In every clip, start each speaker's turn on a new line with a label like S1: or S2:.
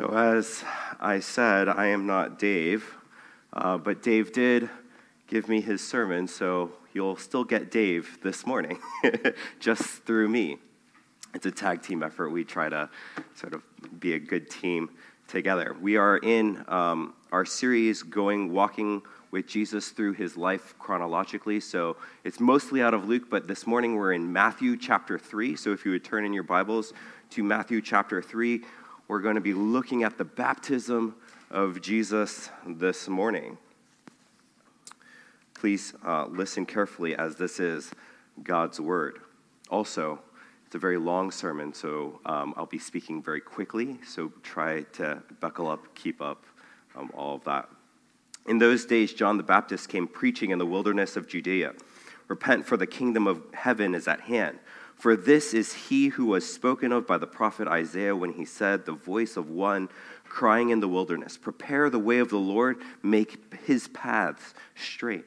S1: So, as I said, I am not Dave, uh, but Dave did give me his sermon, so you'll still get Dave this morning, just through me. It's a tag team effort. We try to sort of be a good team together. We are in um, our series going walking with Jesus through his life chronologically. So it's mostly out of Luke, but this morning we're in Matthew chapter 3. So if you would turn in your Bibles to Matthew chapter 3, we're going to be looking at the baptism of Jesus this morning. Please uh, listen carefully as this is God's word. Also, it's a very long sermon, so um, I'll be speaking very quickly, so try to buckle up, keep up, um, all of that. In those days, John the Baptist came preaching in the wilderness of Judea Repent, for the kingdom of heaven is at hand. For this is he who was spoken of by the prophet Isaiah when he said, The voice of one crying in the wilderness, Prepare the way of the Lord, make his paths straight.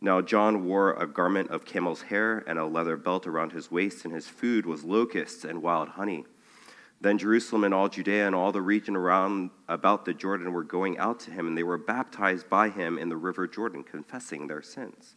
S1: Now, John wore a garment of camel's hair and a leather belt around his waist, and his food was locusts and wild honey. Then Jerusalem and all Judea and all the region around about the Jordan were going out to him, and they were baptized by him in the river Jordan, confessing their sins.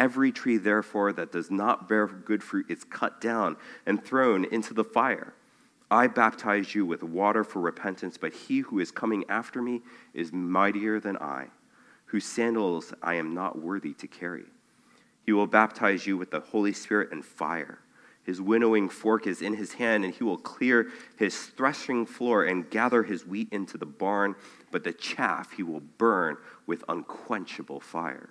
S1: Every tree, therefore, that does not bear good fruit is cut down and thrown into the fire. I baptize you with water for repentance, but he who is coming after me is mightier than I, whose sandals I am not worthy to carry. He will baptize you with the Holy Spirit and fire. His winnowing fork is in his hand, and he will clear his threshing floor and gather his wheat into the barn, but the chaff he will burn with unquenchable fire.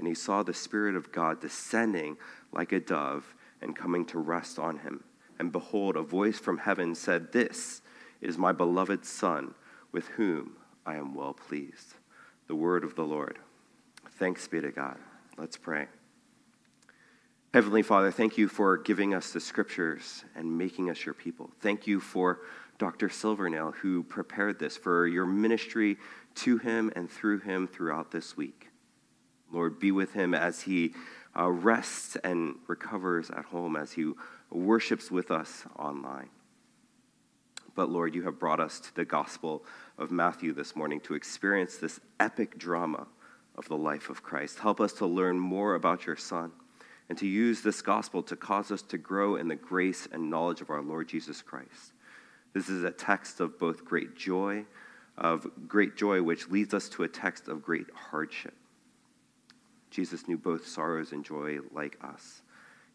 S1: And he saw the Spirit of God descending like a dove and coming to rest on him. And behold, a voice from heaven said, This is my beloved Son, with whom I am well pleased. The word of the Lord. Thanks be to God. Let's pray. Heavenly Father, thank you for giving us the scriptures and making us your people. Thank you for Dr. Silvernail, who prepared this, for your ministry to him and through him throughout this week. Lord, be with him as he uh, rests and recovers at home, as he worships with us online. But Lord, you have brought us to the Gospel of Matthew this morning to experience this epic drama of the life of Christ. Help us to learn more about your Son and to use this gospel to cause us to grow in the grace and knowledge of our Lord Jesus Christ. This is a text of both great joy, of great joy, which leads us to a text of great hardship. Jesus knew both sorrows and joy like us.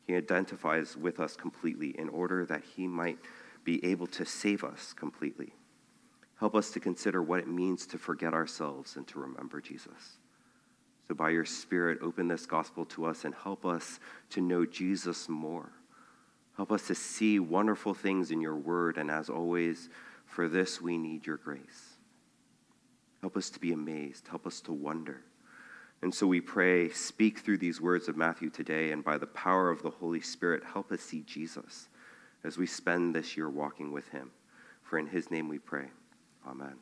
S1: He identifies with us completely in order that he might be able to save us completely. Help us to consider what it means to forget ourselves and to remember Jesus. So, by your Spirit, open this gospel to us and help us to know Jesus more. Help us to see wonderful things in your word. And as always, for this we need your grace. Help us to be amazed. Help us to wonder. And so we pray, speak through these words of Matthew today, and by the power of the Holy Spirit, help us see Jesus as we spend this year walking with him. For in his name we pray. Amen.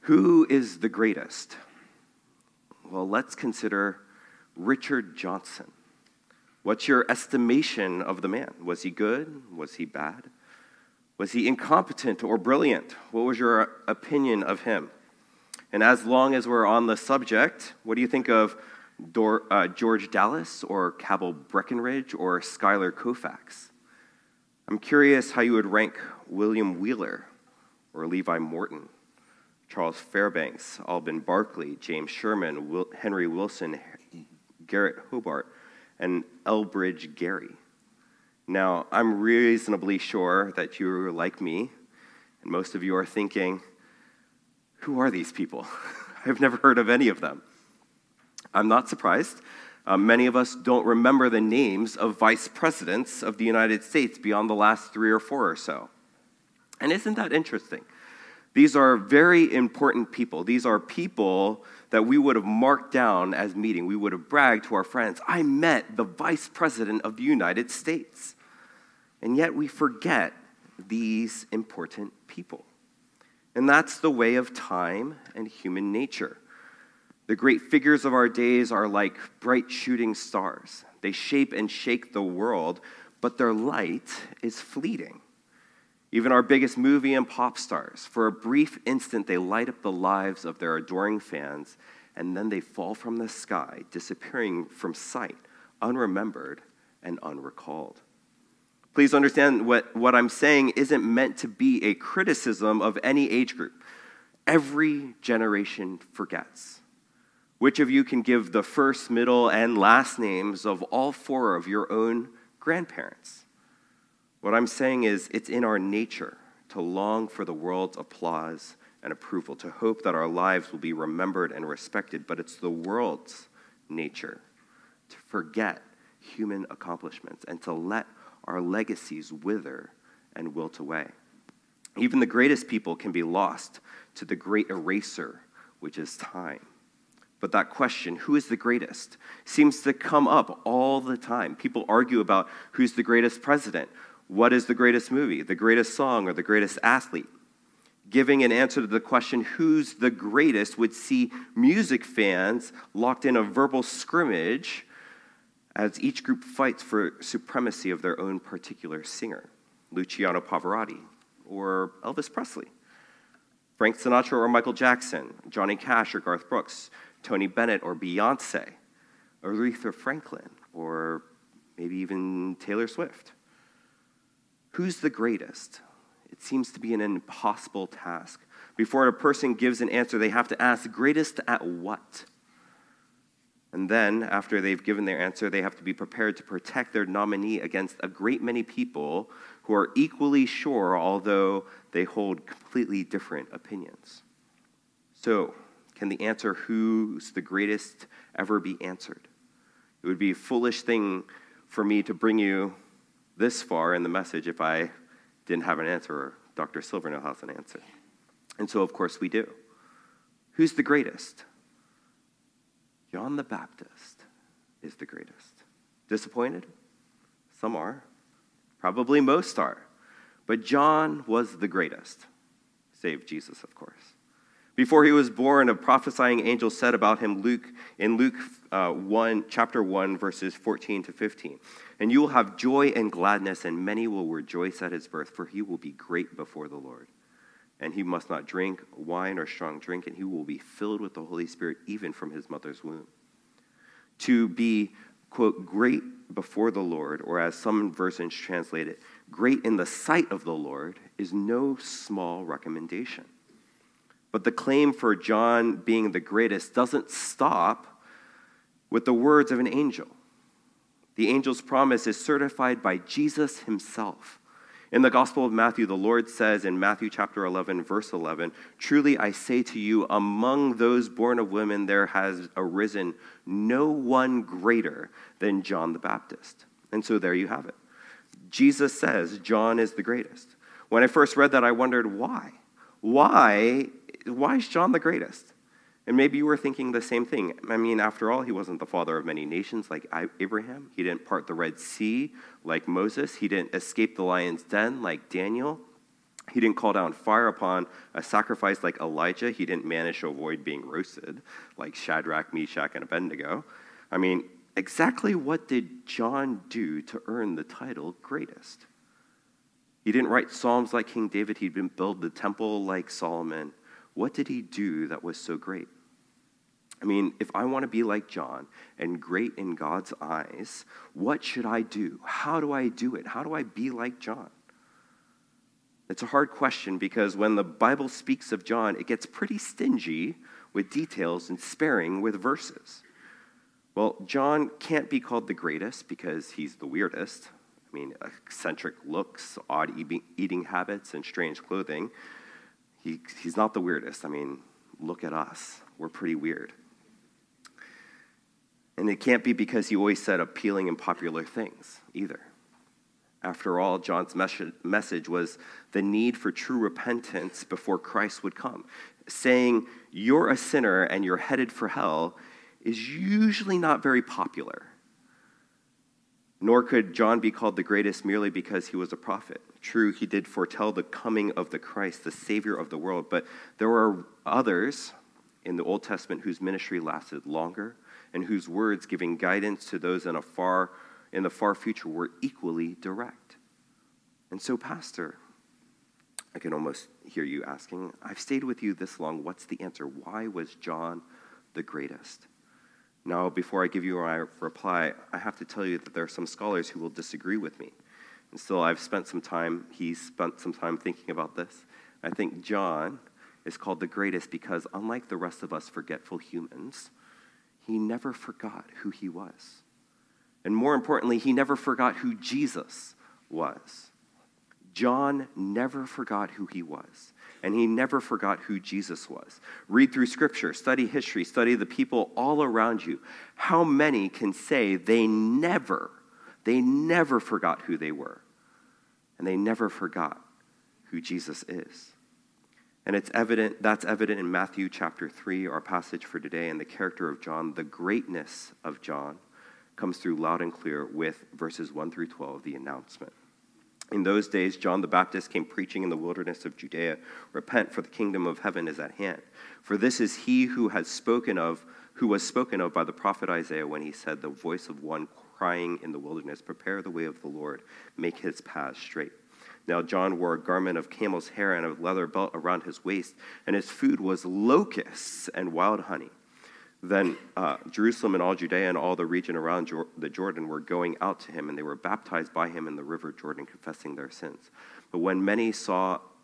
S1: Who is the greatest? Well, let's consider Richard Johnson. What's your estimation of the man? Was he good? Was he bad? Was he incompetent or brilliant? What was your opinion of him? And as long as we're on the subject, what do you think of Dor- uh, George Dallas or Cabell Breckinridge or Schuyler Colfax? I'm curious how you would rank William Wheeler or Levi Morton Charles Fairbanks, Alben Barkley, James Sherman, Henry Wilson, Garret Hobart, and Elbridge Gerry. Now, I'm reasonably sure that you're like me, and most of you are thinking, who are these people? I've never heard of any of them. I'm not surprised. Uh, many of us don't remember the names of vice presidents of the United States beyond the last three or four or so. And isn't that interesting? These are very important people. These are people that we would have marked down as meeting. We would have bragged to our friends, I met the vice president of the United States. And yet we forget these important people. And that's the way of time and human nature. The great figures of our days are like bright shooting stars. They shape and shake the world, but their light is fleeting. Even our biggest movie and pop stars, for a brief instant, they light up the lives of their adoring fans, and then they fall from the sky, disappearing from sight, unremembered and unrecalled. Please understand what, what I'm saying isn't meant to be a criticism of any age group. Every generation forgets. Which of you can give the first, middle, and last names of all four of your own grandparents? What I'm saying is, it's in our nature to long for the world's applause and approval, to hope that our lives will be remembered and respected, but it's the world's nature to forget human accomplishments and to let our legacies wither and wilt away. Even the greatest people can be lost to the great eraser, which is time. But that question, who is the greatest, seems to come up all the time. People argue about who's the greatest president what is the greatest movie, the greatest song, or the greatest athlete? Giving an answer to the question, who's the greatest, would see music fans locked in a verbal scrimmage as each group fights for supremacy of their own particular singer, Luciano Pavarotti or Elvis Presley, Frank Sinatra or Michael Jackson, Johnny Cash or Garth Brooks, Tony Bennett or Beyonce, Aretha Franklin, or maybe even Taylor Swift. Who's the greatest? It seems to be an impossible task. Before a person gives an answer, they have to ask, greatest at what? And then, after they've given their answer, they have to be prepared to protect their nominee against a great many people who are equally sure, although they hold completely different opinions. So, can the answer, who's the greatest, ever be answered? It would be a foolish thing for me to bring you this far in the message if I didn't have an answer or Dr. Silvernail has an answer. And so, of course, we do. Who's the greatest? John the Baptist is the greatest. Disappointed? Some are. Probably most are. But John was the greatest, save Jesus, of course. Before he was born, a prophesying angel said about him Luke, in Luke uh, 1, chapter 1, verses 14 to 15. And you will have joy and gladness, and many will rejoice at his birth, for he will be great before the Lord. And he must not drink wine or strong drink, and he will be filled with the Holy Spirit even from his mother's womb. To be, quote, great before the Lord, or as some versions translate it, great in the sight of the Lord, is no small recommendation. But the claim for John being the greatest doesn't stop with the words of an angel. The angel's promise is certified by Jesus himself. In the Gospel of Matthew, the Lord says in Matthew chapter 11, verse 11, Truly I say to you, among those born of women, there has arisen no one greater than John the Baptist. And so there you have it. Jesus says John is the greatest. When I first read that, I wondered why. Why why is John the greatest? And maybe you were thinking the same thing. I mean, after all, he wasn't the father of many nations like Abraham. He didn't part the Red Sea like Moses. He didn't escape the lion's den like Daniel. He didn't call down fire upon a sacrifice like Elijah. He didn't manage to avoid being roasted like Shadrach, Meshach, and Abednego. I mean, exactly what did John do to earn the title greatest? He didn't write Psalms like King David. He didn't build the temple like Solomon. What did he do that was so great? I mean, if I want to be like John and great in God's eyes, what should I do? How do I do it? How do I be like John? It's a hard question because when the Bible speaks of John, it gets pretty stingy with details and sparing with verses. Well, John can't be called the greatest because he's the weirdest. I mean, eccentric looks, odd eating habits, and strange clothing. He, he's not the weirdest. I mean, look at us. We're pretty weird. And it can't be because he always said appealing and popular things either. After all, John's message was the need for true repentance before Christ would come. Saying, you're a sinner and you're headed for hell, is usually not very popular. Nor could John be called the greatest merely because he was a prophet. True, he did foretell the coming of the Christ, the Savior of the world, but there were others in the Old Testament whose ministry lasted longer and whose words giving guidance to those in a far in the far future were equally direct. And so, Pastor, I can almost hear you asking, I've stayed with you this long. What's the answer? Why was John the greatest? Now, before I give you my reply, I have to tell you that there are some scholars who will disagree with me. And still, I've spent some time, he's spent some time thinking about this. I think John is called the greatest because, unlike the rest of us forgetful humans, he never forgot who he was. And more importantly, he never forgot who Jesus was. John never forgot who he was, and he never forgot who Jesus was. Read through scripture, study history, study the people all around you. How many can say they never, they never forgot who they were, and they never forgot who Jesus is? And it's evident, that's evident in Matthew chapter 3, our passage for today, and the character of John, the greatness of John comes through loud and clear with verses 1 through 12, the announcement. In those days, John the Baptist came preaching in the wilderness of Judea Repent, for the kingdom of heaven is at hand. For this is he who has spoken of, who was spoken of by the prophet Isaiah when he said, The voice of one crying in the wilderness, Prepare the way of the Lord, make his paths straight. Now, John wore a garment of camel's hair and a leather belt around his waist, and his food was locusts and wild honey. Then uh, Jerusalem and all Judea and all the region around Jor- the Jordan were going out to him, and they were baptized by him in the river Jordan, confessing their sins. But when many saw,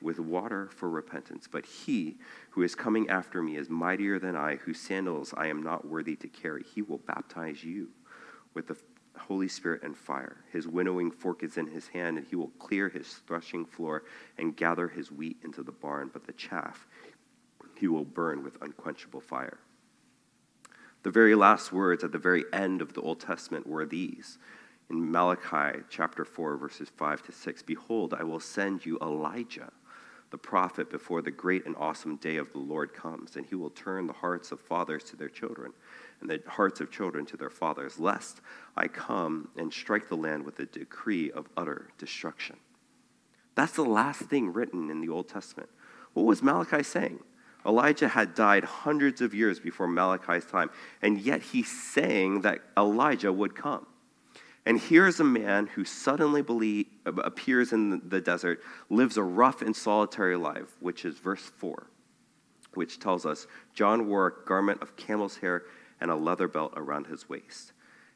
S1: with water for repentance, but he who is coming after me is mightier than I, whose sandals I am not worthy to carry. He will baptize you with the Holy Spirit and fire. His winnowing fork is in his hand, and he will clear his threshing floor and gather his wheat into the barn, but the chaff he will burn with unquenchable fire. The very last words at the very end of the Old Testament were these in Malachi chapter 4, verses 5 to 6 Behold, I will send you Elijah, the prophet, before the great and awesome day of the Lord comes, and he will turn the hearts of fathers to their children, and the hearts of children to their fathers, lest I come and strike the land with a decree of utter destruction. That's the last thing written in the Old Testament. What was Malachi saying? Elijah had died hundreds of years before Malachi's time, and yet he's saying that Elijah would come. And here's a man who suddenly believe, appears in the desert, lives a rough and solitary life, which is verse 4, which tells us John wore a garment of camel's hair and a leather belt around his waist.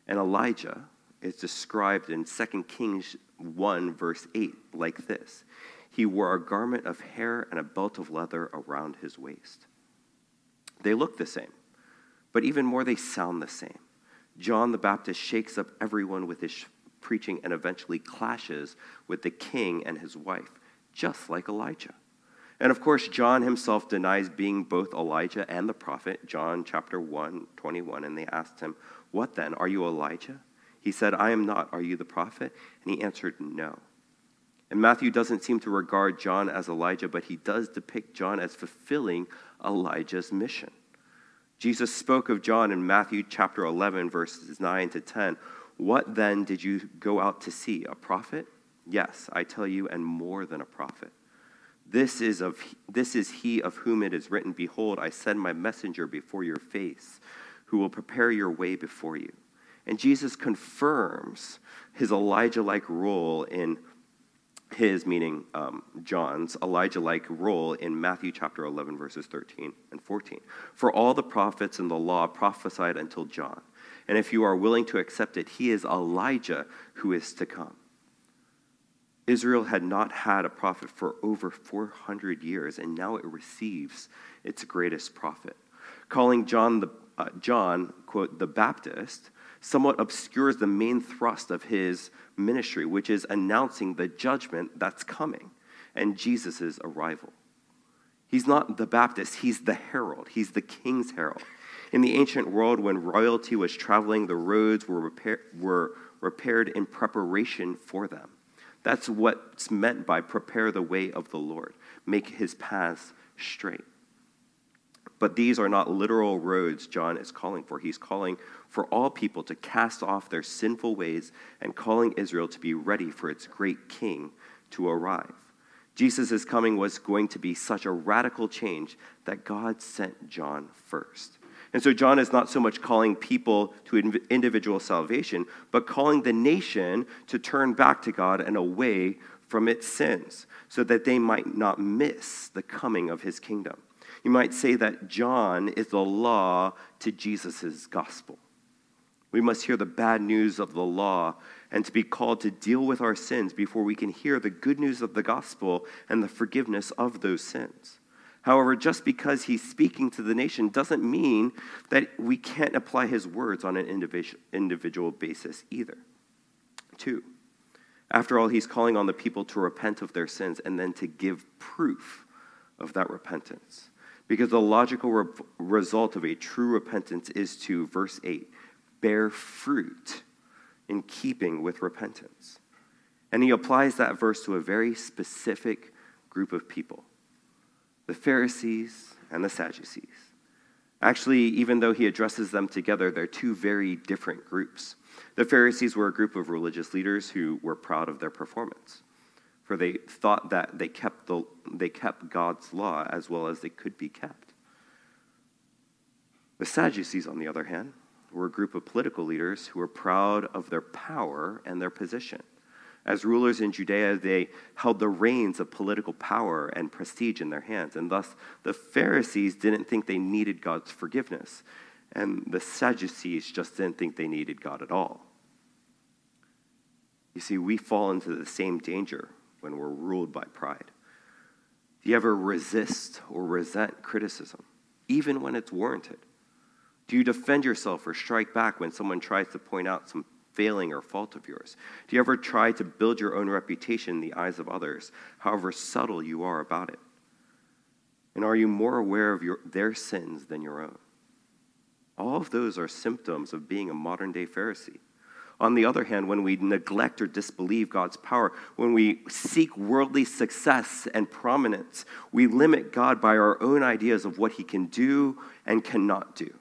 S1: And Elijah is described in 2 Kings 1, verse 8, like this he wore a garment of hair and a belt of leather around his waist. They look the same, but even more, they sound the same. John the Baptist shakes up everyone with his preaching and eventually clashes with the king and his wife, just like Elijah. And of course, John himself denies being both Elijah and the prophet, John chapter 1, 21. And they asked him, What then? Are you Elijah? He said, I am not. Are you the prophet? And he answered, No. And Matthew doesn't seem to regard John as Elijah, but he does depict John as fulfilling Elijah's mission. Jesus spoke of John in Matthew chapter 11, verses 9 to 10. What then did you go out to see? A prophet? Yes, I tell you, and more than a prophet. This is, of, this is he of whom it is written, Behold, I send my messenger before your face, who will prepare your way before you. And Jesus confirms his Elijah like role in his, meaning um, John's, Elijah like role in Matthew chapter 11, verses 13 and 14. For all the prophets and the law prophesied until John. And if you are willing to accept it, he is Elijah who is to come. Israel had not had a prophet for over 400 years, and now it receives its greatest prophet. Calling John, the, uh, John, quote, the Baptist, somewhat obscures the main thrust of his ministry, which is announcing the judgment that's coming and Jesus' arrival. He's not the Baptist, he's the herald, he's the king's herald. In the ancient world, when royalty was traveling, the roads were, repair, were repaired in preparation for them. That's what's meant by prepare the way of the Lord, make his paths straight. But these are not literal roads John is calling for. He's calling for all people to cast off their sinful ways and calling Israel to be ready for its great king to arrive. Jesus' coming was going to be such a radical change that God sent John first. And so John is not so much calling people to individual salvation, but calling the nation to turn back to God and away from its sins so that they might not miss the coming of his kingdom. You might say that John is the law to Jesus' gospel. We must hear the bad news of the law and to be called to deal with our sins before we can hear the good news of the gospel and the forgiveness of those sins. However, just because he's speaking to the nation doesn't mean that we can't apply his words on an individual basis either. Two, after all, he's calling on the people to repent of their sins and then to give proof of that repentance. Because the logical re- result of a true repentance is to, verse 8, bear fruit in keeping with repentance. And he applies that verse to a very specific group of people the Pharisees and the Sadducees. Actually, even though he addresses them together, they're two very different groups. The Pharisees were a group of religious leaders who were proud of their performance for they thought that they kept, the, they kept God's law as well as they could be kept. The Sadducees, on the other hand, were a group of political leaders who were proud of their power and their position. As rulers in Judea, they held the reins of political power and prestige in their hands, and thus the Pharisees didn't think they needed God's forgiveness, and the Sadducees just didn't think they needed God at all. You see, we fall into the same danger when we're ruled by pride? Do you ever resist or resent criticism, even when it's warranted? Do you defend yourself or strike back when someone tries to point out some failing or fault of yours? Do you ever try to build your own reputation in the eyes of others, however subtle you are about it? And are you more aware of your, their sins than your own? All of those are symptoms of being a modern day Pharisee. On the other hand, when we neglect or disbelieve God's power, when we seek worldly success and prominence, we limit God by our own ideas of what he can do and cannot do.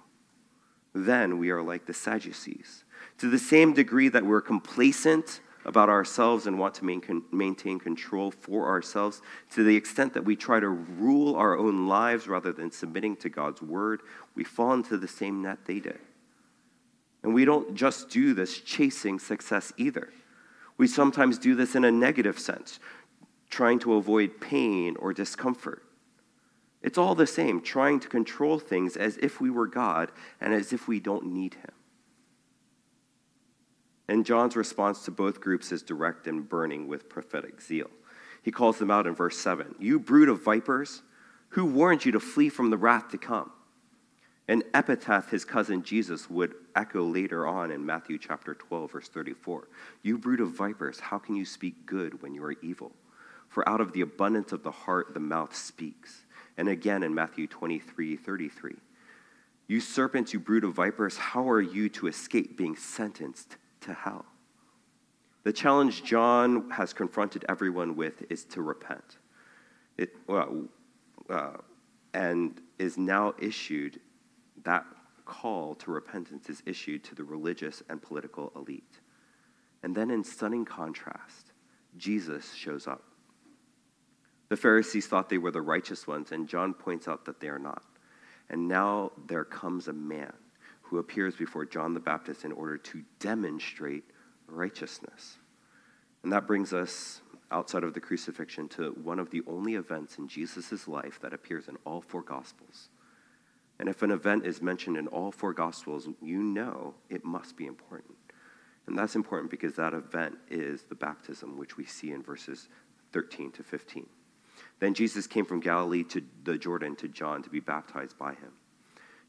S1: Then we are like the Sadducees. To the same degree that we're complacent about ourselves and want to maintain control for ourselves, to the extent that we try to rule our own lives rather than submitting to God's word, we fall into the same net they did. And we don't just do this chasing success either. We sometimes do this in a negative sense, trying to avoid pain or discomfort. It's all the same, trying to control things as if we were God and as if we don't need Him. And John's response to both groups is direct and burning with prophetic zeal. He calls them out in verse 7 You brood of vipers, who warned you to flee from the wrath to come? An epitaph his cousin Jesus would echo later on in Matthew chapter 12, verse 34. You brood of vipers, how can you speak good when you are evil? For out of the abundance of the heart the mouth speaks. And again in Matthew 23, 33. You serpents, you brood of vipers, how are you to escape being sentenced to hell? The challenge John has confronted everyone with is to repent. It, well, uh, and is now issued that call to repentance is issued to the religious and political elite. And then, in stunning contrast, Jesus shows up. The Pharisees thought they were the righteous ones, and John points out that they are not. And now there comes a man who appears before John the Baptist in order to demonstrate righteousness. And that brings us outside of the crucifixion to one of the only events in Jesus' life that appears in all four Gospels. And if an event is mentioned in all four Gospels, you know it must be important. And that's important because that event is the baptism, which we see in verses 13 to 15. Then Jesus came from Galilee to the Jordan to John to be baptized by him.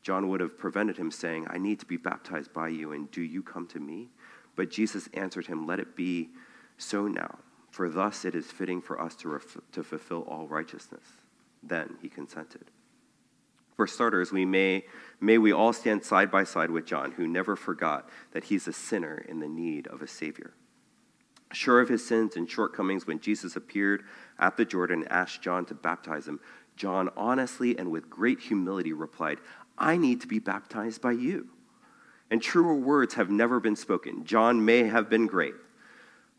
S1: John would have prevented him, saying, I need to be baptized by you, and do you come to me? But Jesus answered him, Let it be so now, for thus it is fitting for us to, ref- to fulfill all righteousness. Then he consented. For starters, we may, may we all stand side by side with John, who never forgot that he's a sinner in the need of a Savior. Sure of his sins and shortcomings, when Jesus appeared at the Jordan and asked John to baptize him, John honestly and with great humility replied, I need to be baptized by you. And truer words have never been spoken. John may have been great,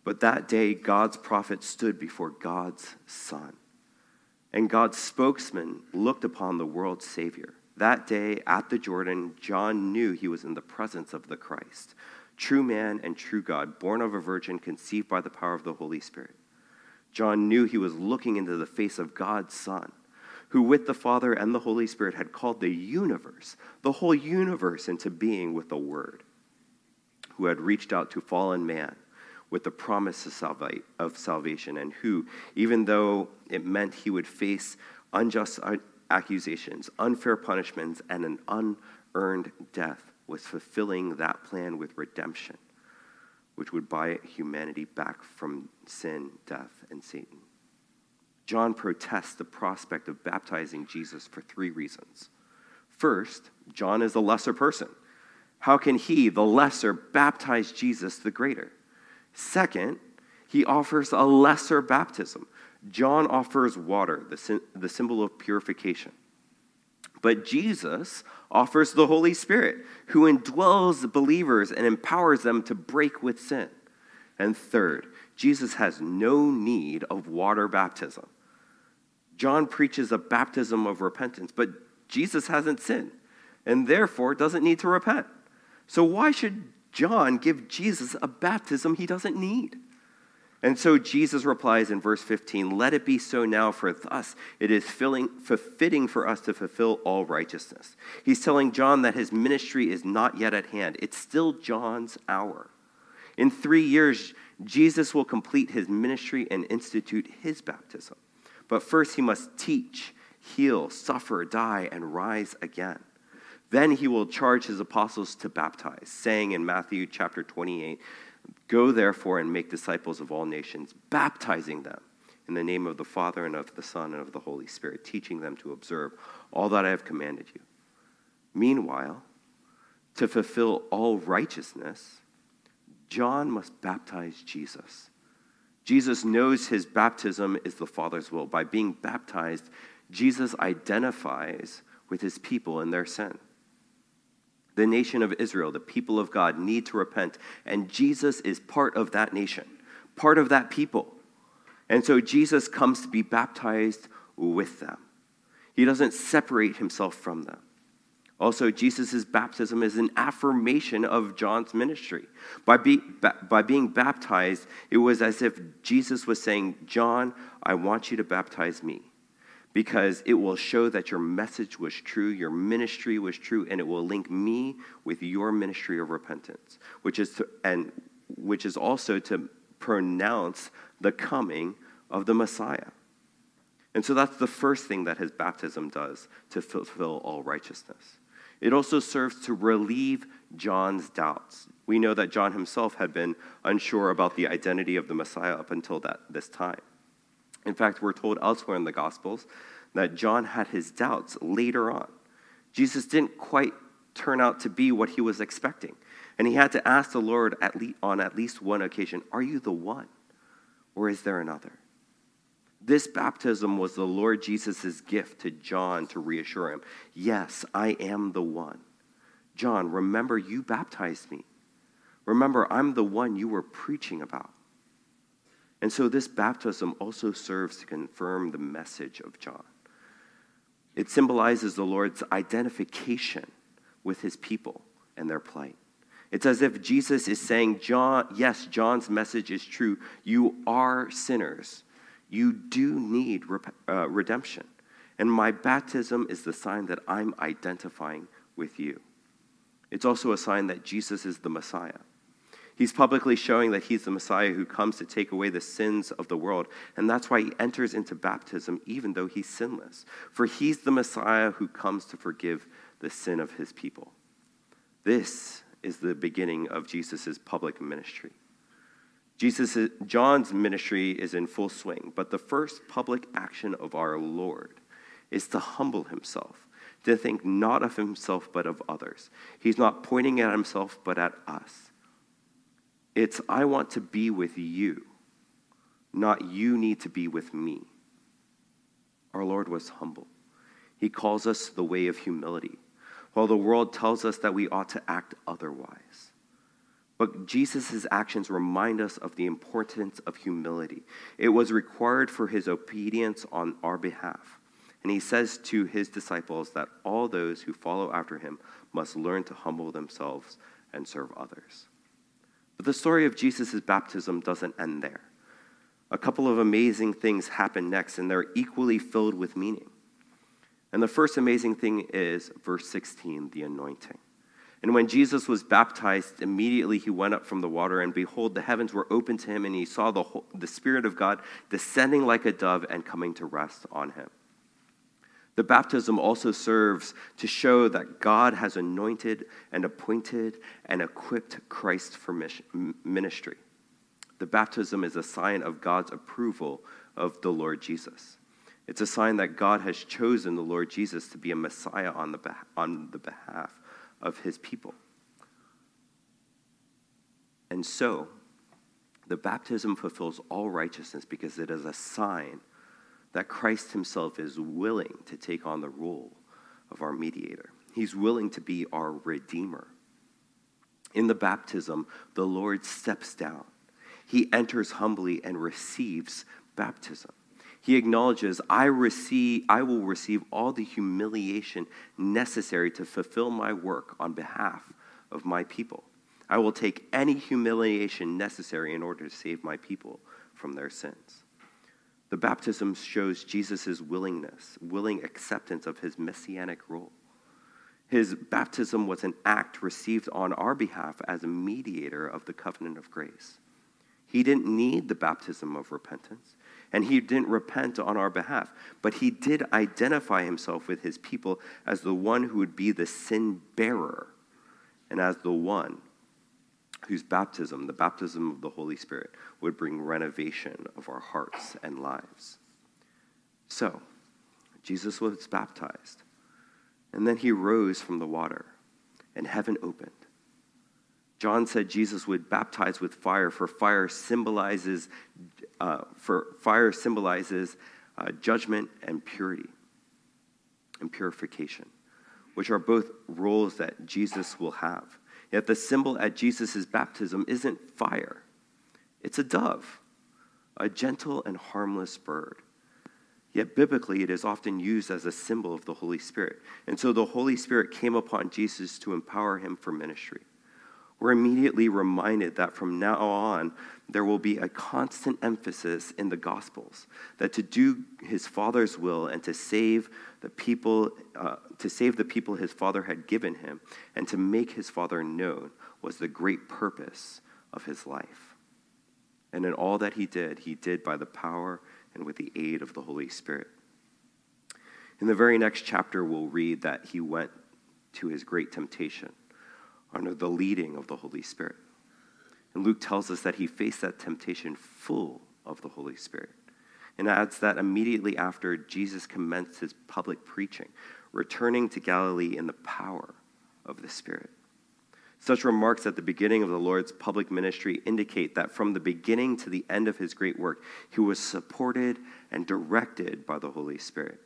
S1: but that day God's prophet stood before God's Son. And God's spokesman looked upon the world's Savior. That day at the Jordan, John knew he was in the presence of the Christ true man and true God, born of a virgin, conceived by the power of the Holy Spirit. John knew he was looking into the face of God's Son, who with the Father and the Holy Spirit had called the universe, the whole universe, into being with the Word, who had reached out to fallen man with the promise of salvation, and who, even though it meant he would face unjust accusations, unfair punishments, and an unearned death, was fulfilling that plan with redemption, which would buy humanity back from sin, death, and Satan. John protests the prospect of baptizing Jesus for three reasons. First, John is a lesser person. How can he, the lesser, baptize Jesus, the greater? Second, he offers a lesser baptism. John offers water, the, the symbol of purification. But Jesus offers the Holy Spirit, who indwells believers and empowers them to break with sin. And third, Jesus has no need of water baptism. John preaches a baptism of repentance, but Jesus hasn't sinned and therefore doesn't need to repent. So, why should John give Jesus a baptism he doesn't need? And so Jesus replies in verse 15, Let it be so now, for thus it is filling, fitting for us to fulfill all righteousness. He's telling John that his ministry is not yet at hand, it's still John's hour. In three years, Jesus will complete his ministry and institute his baptism. But first, he must teach, heal, suffer, die, and rise again. Then he will charge his apostles to baptize, saying in Matthew chapter 28, Go therefore and make disciples of all nations, baptizing them in the name of the Father and of the Son and of the Holy Spirit, teaching them to observe all that I have commanded you. Meanwhile, to fulfill all righteousness, John must baptize Jesus. Jesus knows his baptism is the Father's will. By being baptized, Jesus identifies with his people in their sin. The nation of Israel, the people of God, need to repent, and Jesus is part of that nation, part of that people. And so Jesus comes to be baptized with them. He doesn't separate himself from them. Also, Jesus' baptism is an affirmation of John's ministry. By, be, by being baptized, it was as if Jesus was saying, John, I want you to baptize me because it will show that your message was true, your ministry was true, and it will link me with your ministry of repentance, which is to, and which is also to pronounce the coming of the Messiah. And so that's the first thing that his baptism does to fulfill all righteousness. It also serves to relieve John's doubts. We know that John himself had been unsure about the identity of the Messiah up until that, this time. In fact, we're told elsewhere in the Gospels that John had his doubts later on. Jesus didn't quite turn out to be what he was expecting. And he had to ask the Lord at le- on at least one occasion, Are you the one? Or is there another? This baptism was the Lord Jesus' gift to John to reassure him Yes, I am the one. John, remember you baptized me. Remember, I'm the one you were preaching about. And so this baptism also serves to confirm the message of John. It symbolizes the Lord's identification with his people and their plight. It's as if Jesus is saying, John, yes, John's message is true. You are sinners. You do need rep- uh, redemption. And my baptism is the sign that I'm identifying with you. It's also a sign that Jesus is the Messiah. He's publicly showing that he's the Messiah who comes to take away the sins of the world. And that's why he enters into baptism, even though he's sinless. For he's the Messiah who comes to forgive the sin of his people. This is the beginning of Jesus' public ministry. Jesus, John's ministry is in full swing, but the first public action of our Lord is to humble himself, to think not of himself but of others. He's not pointing at himself but at us. It's, I want to be with you, not you need to be with me. Our Lord was humble. He calls us the way of humility, while the world tells us that we ought to act otherwise. But Jesus' actions remind us of the importance of humility. It was required for his obedience on our behalf. And he says to his disciples that all those who follow after him must learn to humble themselves and serve others. But the story of Jesus' baptism doesn't end there. A couple of amazing things happen next, and they're equally filled with meaning. And the first amazing thing is verse 16, the anointing. And when Jesus was baptized, immediately he went up from the water, and behold, the heavens were opened to him, and he saw the, whole, the Spirit of God descending like a dove and coming to rest on him. The baptism also serves to show that God has anointed and appointed and equipped Christ for ministry. The baptism is a sign of God's approval of the Lord Jesus. It's a sign that God has chosen the Lord Jesus to be a Messiah on the, on the behalf of his people. And so, the baptism fulfills all righteousness because it is a sign that Christ himself is willing to take on the role of our mediator. He's willing to be our redeemer. In the baptism, the Lord steps down. He enters humbly and receives baptism. He acknowledges, I, receive, I will receive all the humiliation necessary to fulfill my work on behalf of my people. I will take any humiliation necessary in order to save my people from their sins. The baptism shows Jesus' willingness, willing acceptance of his messianic role. His baptism was an act received on our behalf as a mediator of the covenant of grace. He didn't need the baptism of repentance, and he didn't repent on our behalf, but he did identify himself with his people as the one who would be the sin bearer and as the one whose baptism, the baptism of the Holy Spirit, would bring renovation of our hearts and lives. So, Jesus was baptized, and then he rose from the water, and heaven opened. John said Jesus would baptize with fire, for fire symbolizes, uh, for fire symbolizes uh, judgment and purity and purification, which are both roles that Jesus will have. Yet the symbol at Jesus' baptism isn't fire, it's a dove, a gentle and harmless bird. Yet biblically, it is often used as a symbol of the Holy Spirit. And so the Holy Spirit came upon Jesus to empower him for ministry we're immediately reminded that from now on, there will be a constant emphasis in the Gospels that to do his Father's will and to save the people, uh, to save the people his Father had given him, and to make his Father known was the great purpose of his life. And in all that he did, he did by the power and with the aid of the Holy Spirit. In the very next chapter, we'll read that he went to his great temptation under the leading of the Holy Spirit. And Luke tells us that he faced that temptation full of the Holy Spirit. And adds that immediately after Jesus commenced his public preaching, returning to Galilee in the power of the Spirit. Such remarks at the beginning of the Lord's public ministry indicate that from the beginning to the end of his great work, he was supported and directed by the Holy Spirit.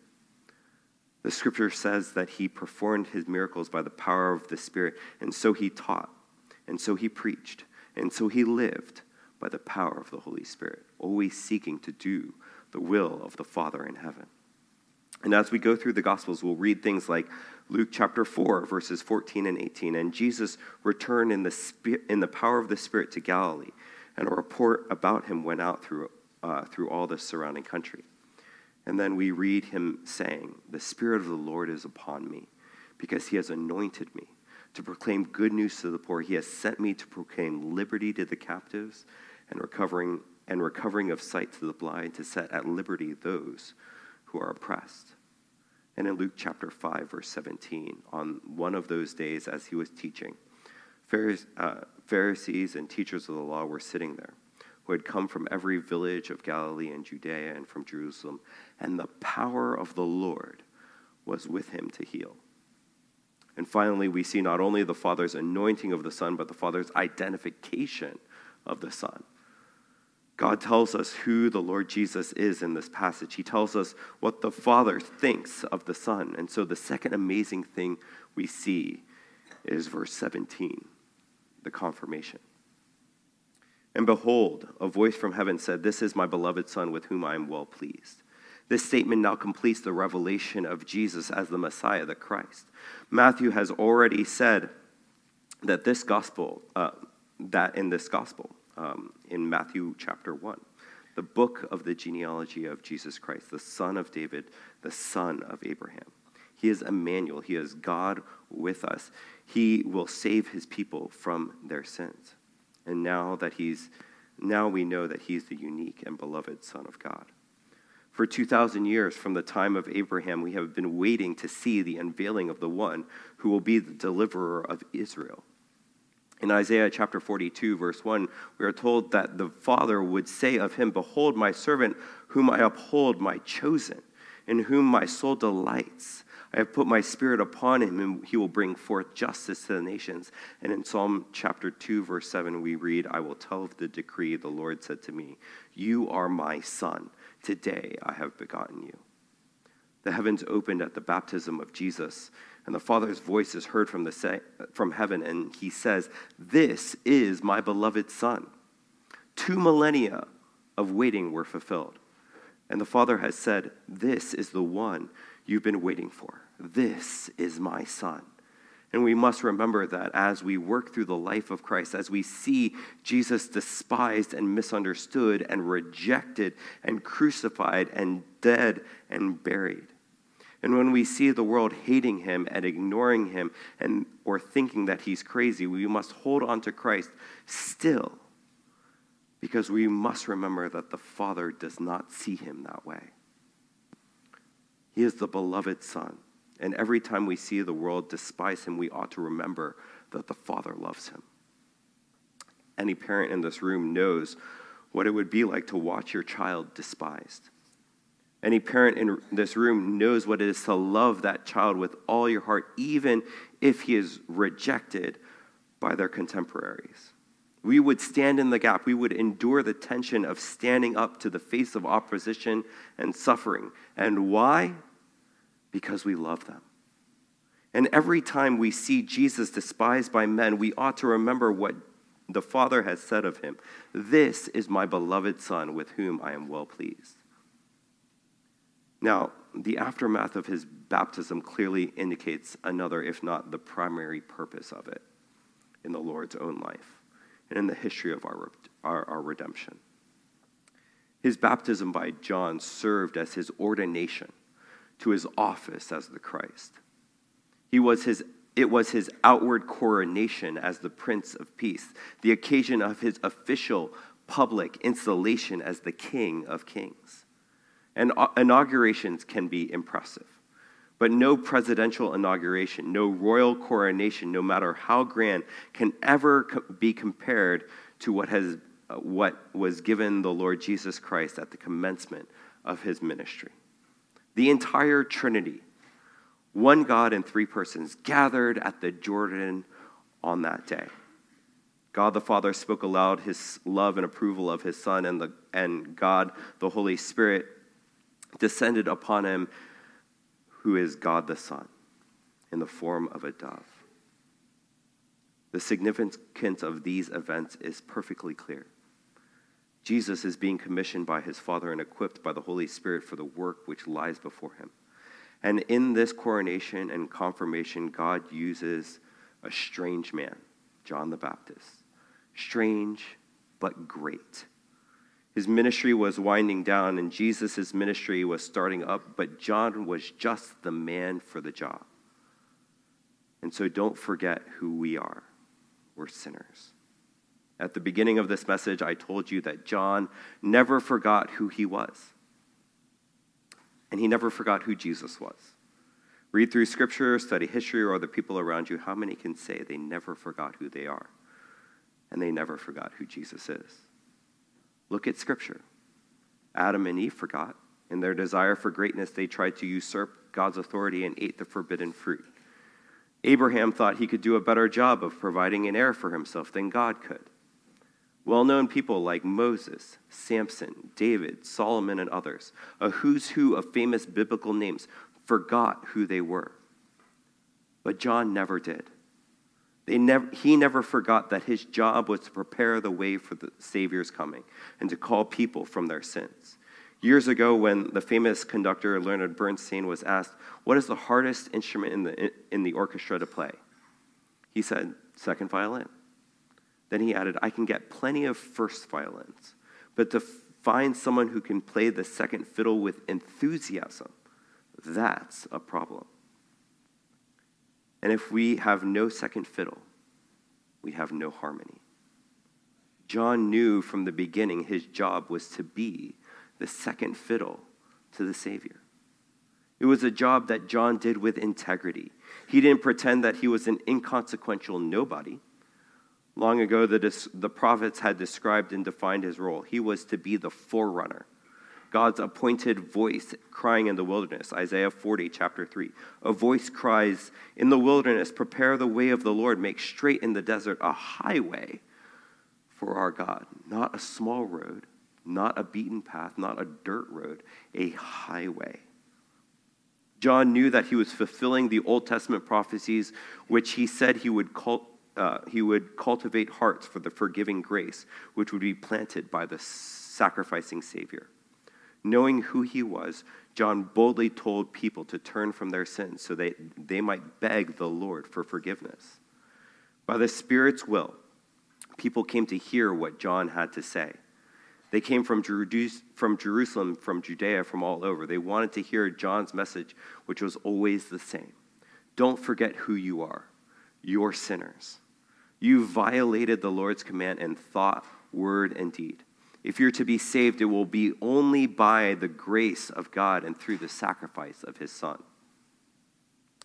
S1: The scripture says that he performed his miracles by the power of the Spirit, and so he taught, and so he preached, and so he lived by the power of the Holy Spirit, always seeking to do the will of the Father in heaven. And as we go through the Gospels, we'll read things like Luke chapter 4, verses 14 and 18. And Jesus returned in the, spirit, in the power of the Spirit to Galilee, and a report about him went out through, uh, through all the surrounding country. And then we read him saying, The Spirit of the Lord is upon me, because he has anointed me to proclaim good news to the poor. He has sent me to proclaim liberty to the captives and recovering, and recovering of sight to the blind, to set at liberty those who are oppressed. And in Luke chapter 5, verse 17, on one of those days as he was teaching, uh, Pharisees and teachers of the law were sitting there, who had come from every village of Galilee and Judea and from Jerusalem, and the power of the Lord was with him to heal. And finally, we see not only the Father's anointing of the Son, but the Father's identification of the Son. God tells us who the Lord Jesus is in this passage. He tells us what the Father thinks of the Son. And so the second amazing thing we see is verse 17, the confirmation. And behold, a voice from heaven said, This is my beloved Son with whom I am well pleased. This statement now completes the revelation of Jesus as the Messiah, the Christ. Matthew has already said that this gospel, uh, that in this gospel, um, in Matthew chapter 1, the book of the genealogy of Jesus Christ, the son of David, the son of Abraham. He is Emmanuel. He is God with us. He will save his people from their sins. And now that he's now we know that he's the unique and beloved son of God. For 2,000 years from the time of Abraham, we have been waiting to see the unveiling of the one who will be the deliverer of Israel. In Isaiah chapter 42, verse 1, we are told that the Father would say of him, Behold, my servant, whom I uphold, my chosen, in whom my soul delights. I have put my spirit upon him, and he will bring forth justice to the nations. And in Psalm chapter 2, verse 7, we read, I will tell of the decree the Lord said to me, You are my son. Today I have begotten you. The heavens opened at the baptism of Jesus, and the Father's voice is heard from, the from heaven, and he says, This is my beloved Son. Two millennia of waiting were fulfilled. And the Father has said, This is the one you've been waiting for. This is my Son. And we must remember that as we work through the life of Christ, as we see Jesus despised and misunderstood and rejected and crucified and dead and buried. And when we see the world hating him and ignoring him and or thinking that he's crazy, we must hold on to Christ still because we must remember that the Father does not see him that way. He is the beloved Son and every time we see the world despise him, we ought to remember that the Father loves him. Any parent in this room knows what it would be like to watch your child despised. Any parent in this room knows what it is to love that child with all your heart, even if he is rejected by their contemporaries. We would stand in the gap. We would endure the tension of standing up to the face of opposition and suffering. And why? Because we love them. And every time we see Jesus despised by men, we ought to remember what the Father has said of him This is my beloved Son with whom I am well pleased. Now, the aftermath of his baptism clearly indicates another, if not the primary purpose of it in the Lord's own life and in the history of our, our, our redemption. His baptism by John served as his ordination to his office as the Christ. He was his, it was his outward coronation as the Prince of Peace, the occasion of his official public installation as the King of Kings. And inaugurations can be impressive, but no presidential inauguration, no royal coronation, no matter how grand, can ever be compared to what, has, uh, what was given the Lord Jesus Christ at the commencement of his ministry the entire Trinity, one God in three persons, gathered at the Jordan on that day. God the Father spoke aloud his love and approval of his Son, and, the, and God the Holy Spirit descended upon him, who is God the Son, in the form of a dove. The significance of these events is perfectly clear. Jesus is being commissioned by his Father and equipped by the Holy Spirit for the work which lies before him. And in this coronation and confirmation, God uses a strange man, John the Baptist. Strange, but great. His ministry was winding down, and Jesus' ministry was starting up, but John was just the man for the job. And so don't forget who we are. We're sinners. At the beginning of this message, I told you that John never forgot who he was. And he never forgot who Jesus was. Read through scripture, study history, or the people around you. How many can say they never forgot who they are? And they never forgot who Jesus is. Look at scripture. Adam and Eve forgot. In their desire for greatness, they tried to usurp God's authority and ate the forbidden fruit. Abraham thought he could do a better job of providing an heir for himself than God could. Well known people like Moses, Samson, David, Solomon, and others, a who's who of famous biblical names, forgot who they were. But John never did. Never, he never forgot that his job was to prepare the way for the Savior's coming and to call people from their sins. Years ago, when the famous conductor Leonard Bernstein was asked, What is the hardest instrument in the, in the orchestra to play? He said, Second violin. Then he added, I can get plenty of first violins, but to find someone who can play the second fiddle with enthusiasm, that's a problem. And if we have no second fiddle, we have no harmony. John knew from the beginning his job was to be the second fiddle to the Savior. It was a job that John did with integrity. He didn't pretend that he was an inconsequential nobody. Long ago, the, the prophets had described and defined his role. He was to be the forerunner, God's appointed voice crying in the wilderness. Isaiah 40, chapter 3. A voice cries, In the wilderness, prepare the way of the Lord, make straight in the desert a highway for our God. Not a small road, not a beaten path, not a dirt road, a highway. John knew that he was fulfilling the Old Testament prophecies, which he said he would call uh, he would cultivate hearts for the forgiving grace which would be planted by the sacrificing Savior. Knowing who he was, John boldly told people to turn from their sins so that they might beg the Lord for forgiveness. By the Spirit's will, people came to hear what John had to say. They came from, from Jerusalem, from Judea, from all over. They wanted to hear John's message, which was always the same. Don't forget who you are. You're sinners. You violated the Lord's command in thought, word, and deed. If you're to be saved, it will be only by the grace of God and through the sacrifice of his Son.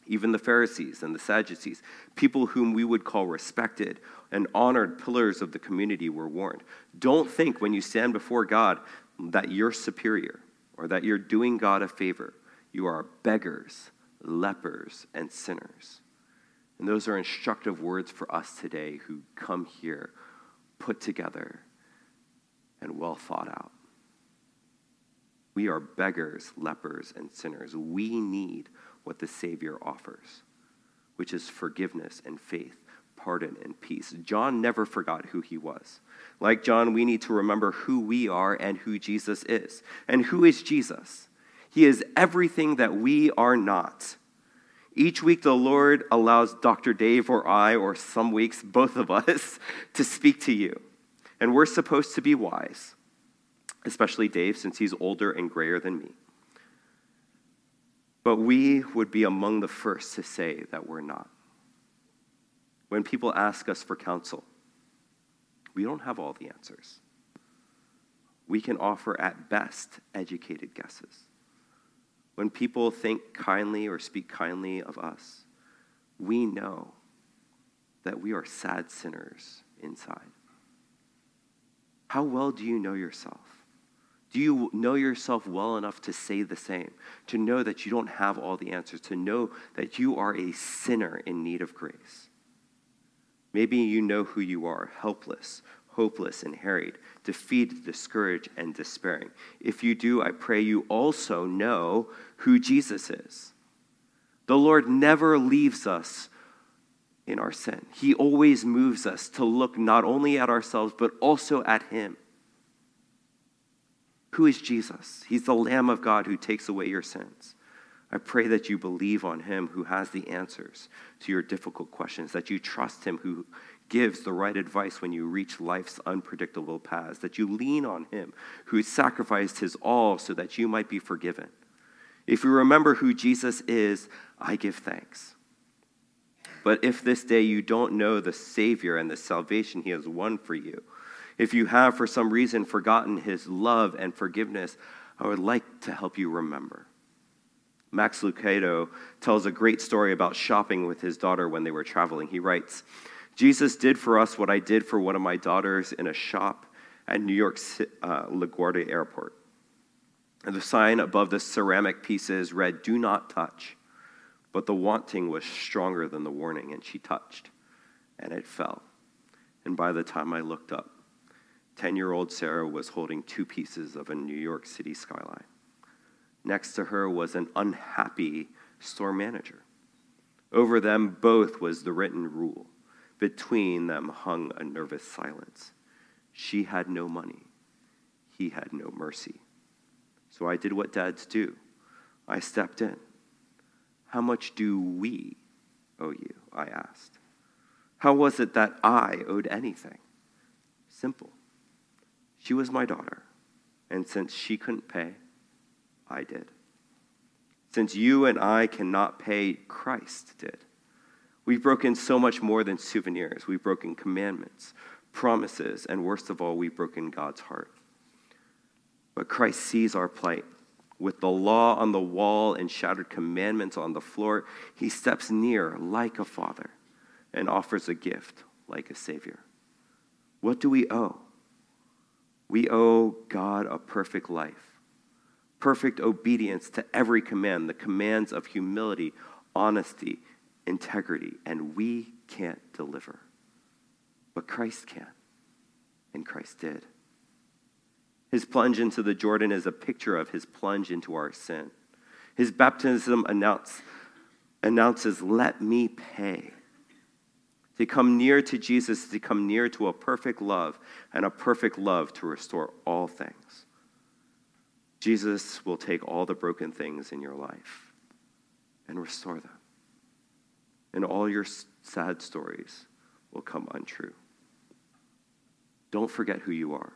S1: Even the Pharisees and the Sadducees, people whom we would call respected and honored pillars of the community, were warned. Don't think when you stand before God that you're superior or that you're doing God a favor. You are beggars, lepers, and sinners. And those are instructive words for us today who come here put together and well thought out. We are beggars, lepers, and sinners. We need what the Savior offers, which is forgiveness and faith, pardon and peace. John never forgot who he was. Like John, we need to remember who we are and who Jesus is. And who is Jesus? He is everything that we are not. Each week, the Lord allows Dr. Dave or I, or some weeks, both of us, to speak to you. And we're supposed to be wise, especially Dave, since he's older and grayer than me. But we would be among the first to say that we're not. When people ask us for counsel, we don't have all the answers. We can offer, at best, educated guesses. When people think kindly or speak kindly of us, we know that we are sad sinners inside. How well do you know yourself? Do you know yourself well enough to say the same? To know that you don't have all the answers, to know that you are a sinner in need of grace? Maybe you know who you are helpless, hopeless, and harried, defeated, discouraged, and despairing. If you do, I pray you also know who Jesus is. The Lord never leaves us in our sin, He always moves us to look not only at ourselves, but also at Him. Who is Jesus? He's the Lamb of God who takes away your sins. I pray that you believe on him who has the answers to your difficult questions, that you trust him who gives the right advice when you reach life's unpredictable paths, that you lean on him who sacrificed his all so that you might be forgiven. If you remember who Jesus is, I give thanks. But if this day you don't know the Savior and the salvation he has won for you, if you have for some reason forgotten his love and forgiveness, I would like to help you remember. Max Lucado tells a great story about shopping with his daughter when they were traveling. He writes, Jesus did for us what I did for one of my daughters in a shop at New York uh, LaGuardia Airport. And the sign above the ceramic pieces read, Do not touch. But the wanting was stronger than the warning, and she touched, and it fell. And by the time I looked up, 10 year old Sarah was holding two pieces of a New York City skyline. Next to her was an unhappy store manager. Over them both was the written rule. Between them hung a nervous silence. She had no money. He had no mercy. So I did what dads do I stepped in. How much do we owe you? I asked. How was it that I owed anything? Simple. She was my daughter, and since she couldn't pay, I did. Since you and I cannot pay, Christ did. We've broken so much more than souvenirs. We've broken commandments, promises, and worst of all, we've broken God's heart. But Christ sees our plight. With the law on the wall and shattered commandments on the floor, he steps near like a father and offers a gift like a savior. What do we owe? We owe God a perfect life, perfect obedience to every command, the commands of humility, honesty, integrity, and we can't deliver. But Christ can, and Christ did. His plunge into the Jordan is a picture of his plunge into our sin. His baptism announce, announces, Let me pay. To come near to Jesus, to come near to a perfect love, and a perfect love to restore all things. Jesus will take all the broken things in your life and restore them. And all your sad stories will come untrue. Don't forget who you are.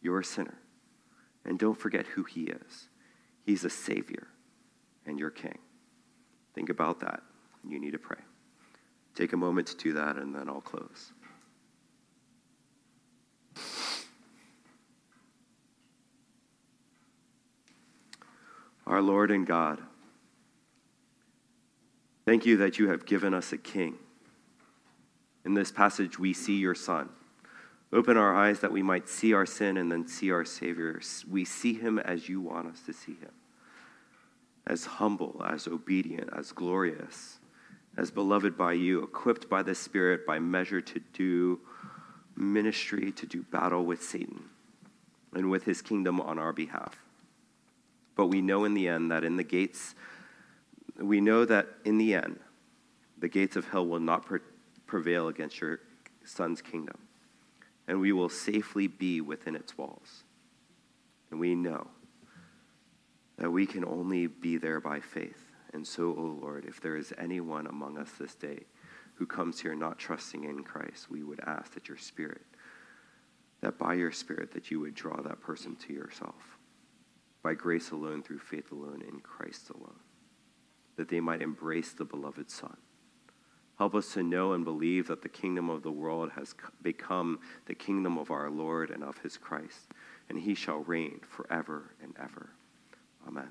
S1: You're a sinner. And don't forget who he is. He's a Savior and your King. Think about that. You need to pray. Take a moment to do that, and then I'll close. Our Lord and God, thank you that you have given us a king. In this passage, we see your Son. Open our eyes that we might see our sin and then see our Savior. We see him as you want us to see him as humble, as obedient, as glorious as beloved by you, equipped by the Spirit by measure to do ministry, to do battle with Satan and with his kingdom on our behalf. But we know in the end that in the gates, we know that in the end, the gates of hell will not pre- prevail against your son's kingdom, and we will safely be within its walls. And we know that we can only be there by faith. And so, O oh Lord, if there is anyone among us this day who comes here not trusting in Christ, we would ask that your Spirit, that by your Spirit, that you would draw that person to yourself. By grace alone, through faith alone, in Christ alone. That they might embrace the beloved Son. Help us to know and believe that the kingdom of the world has become the kingdom of our Lord and of his Christ, and he shall reign forever and ever. Amen.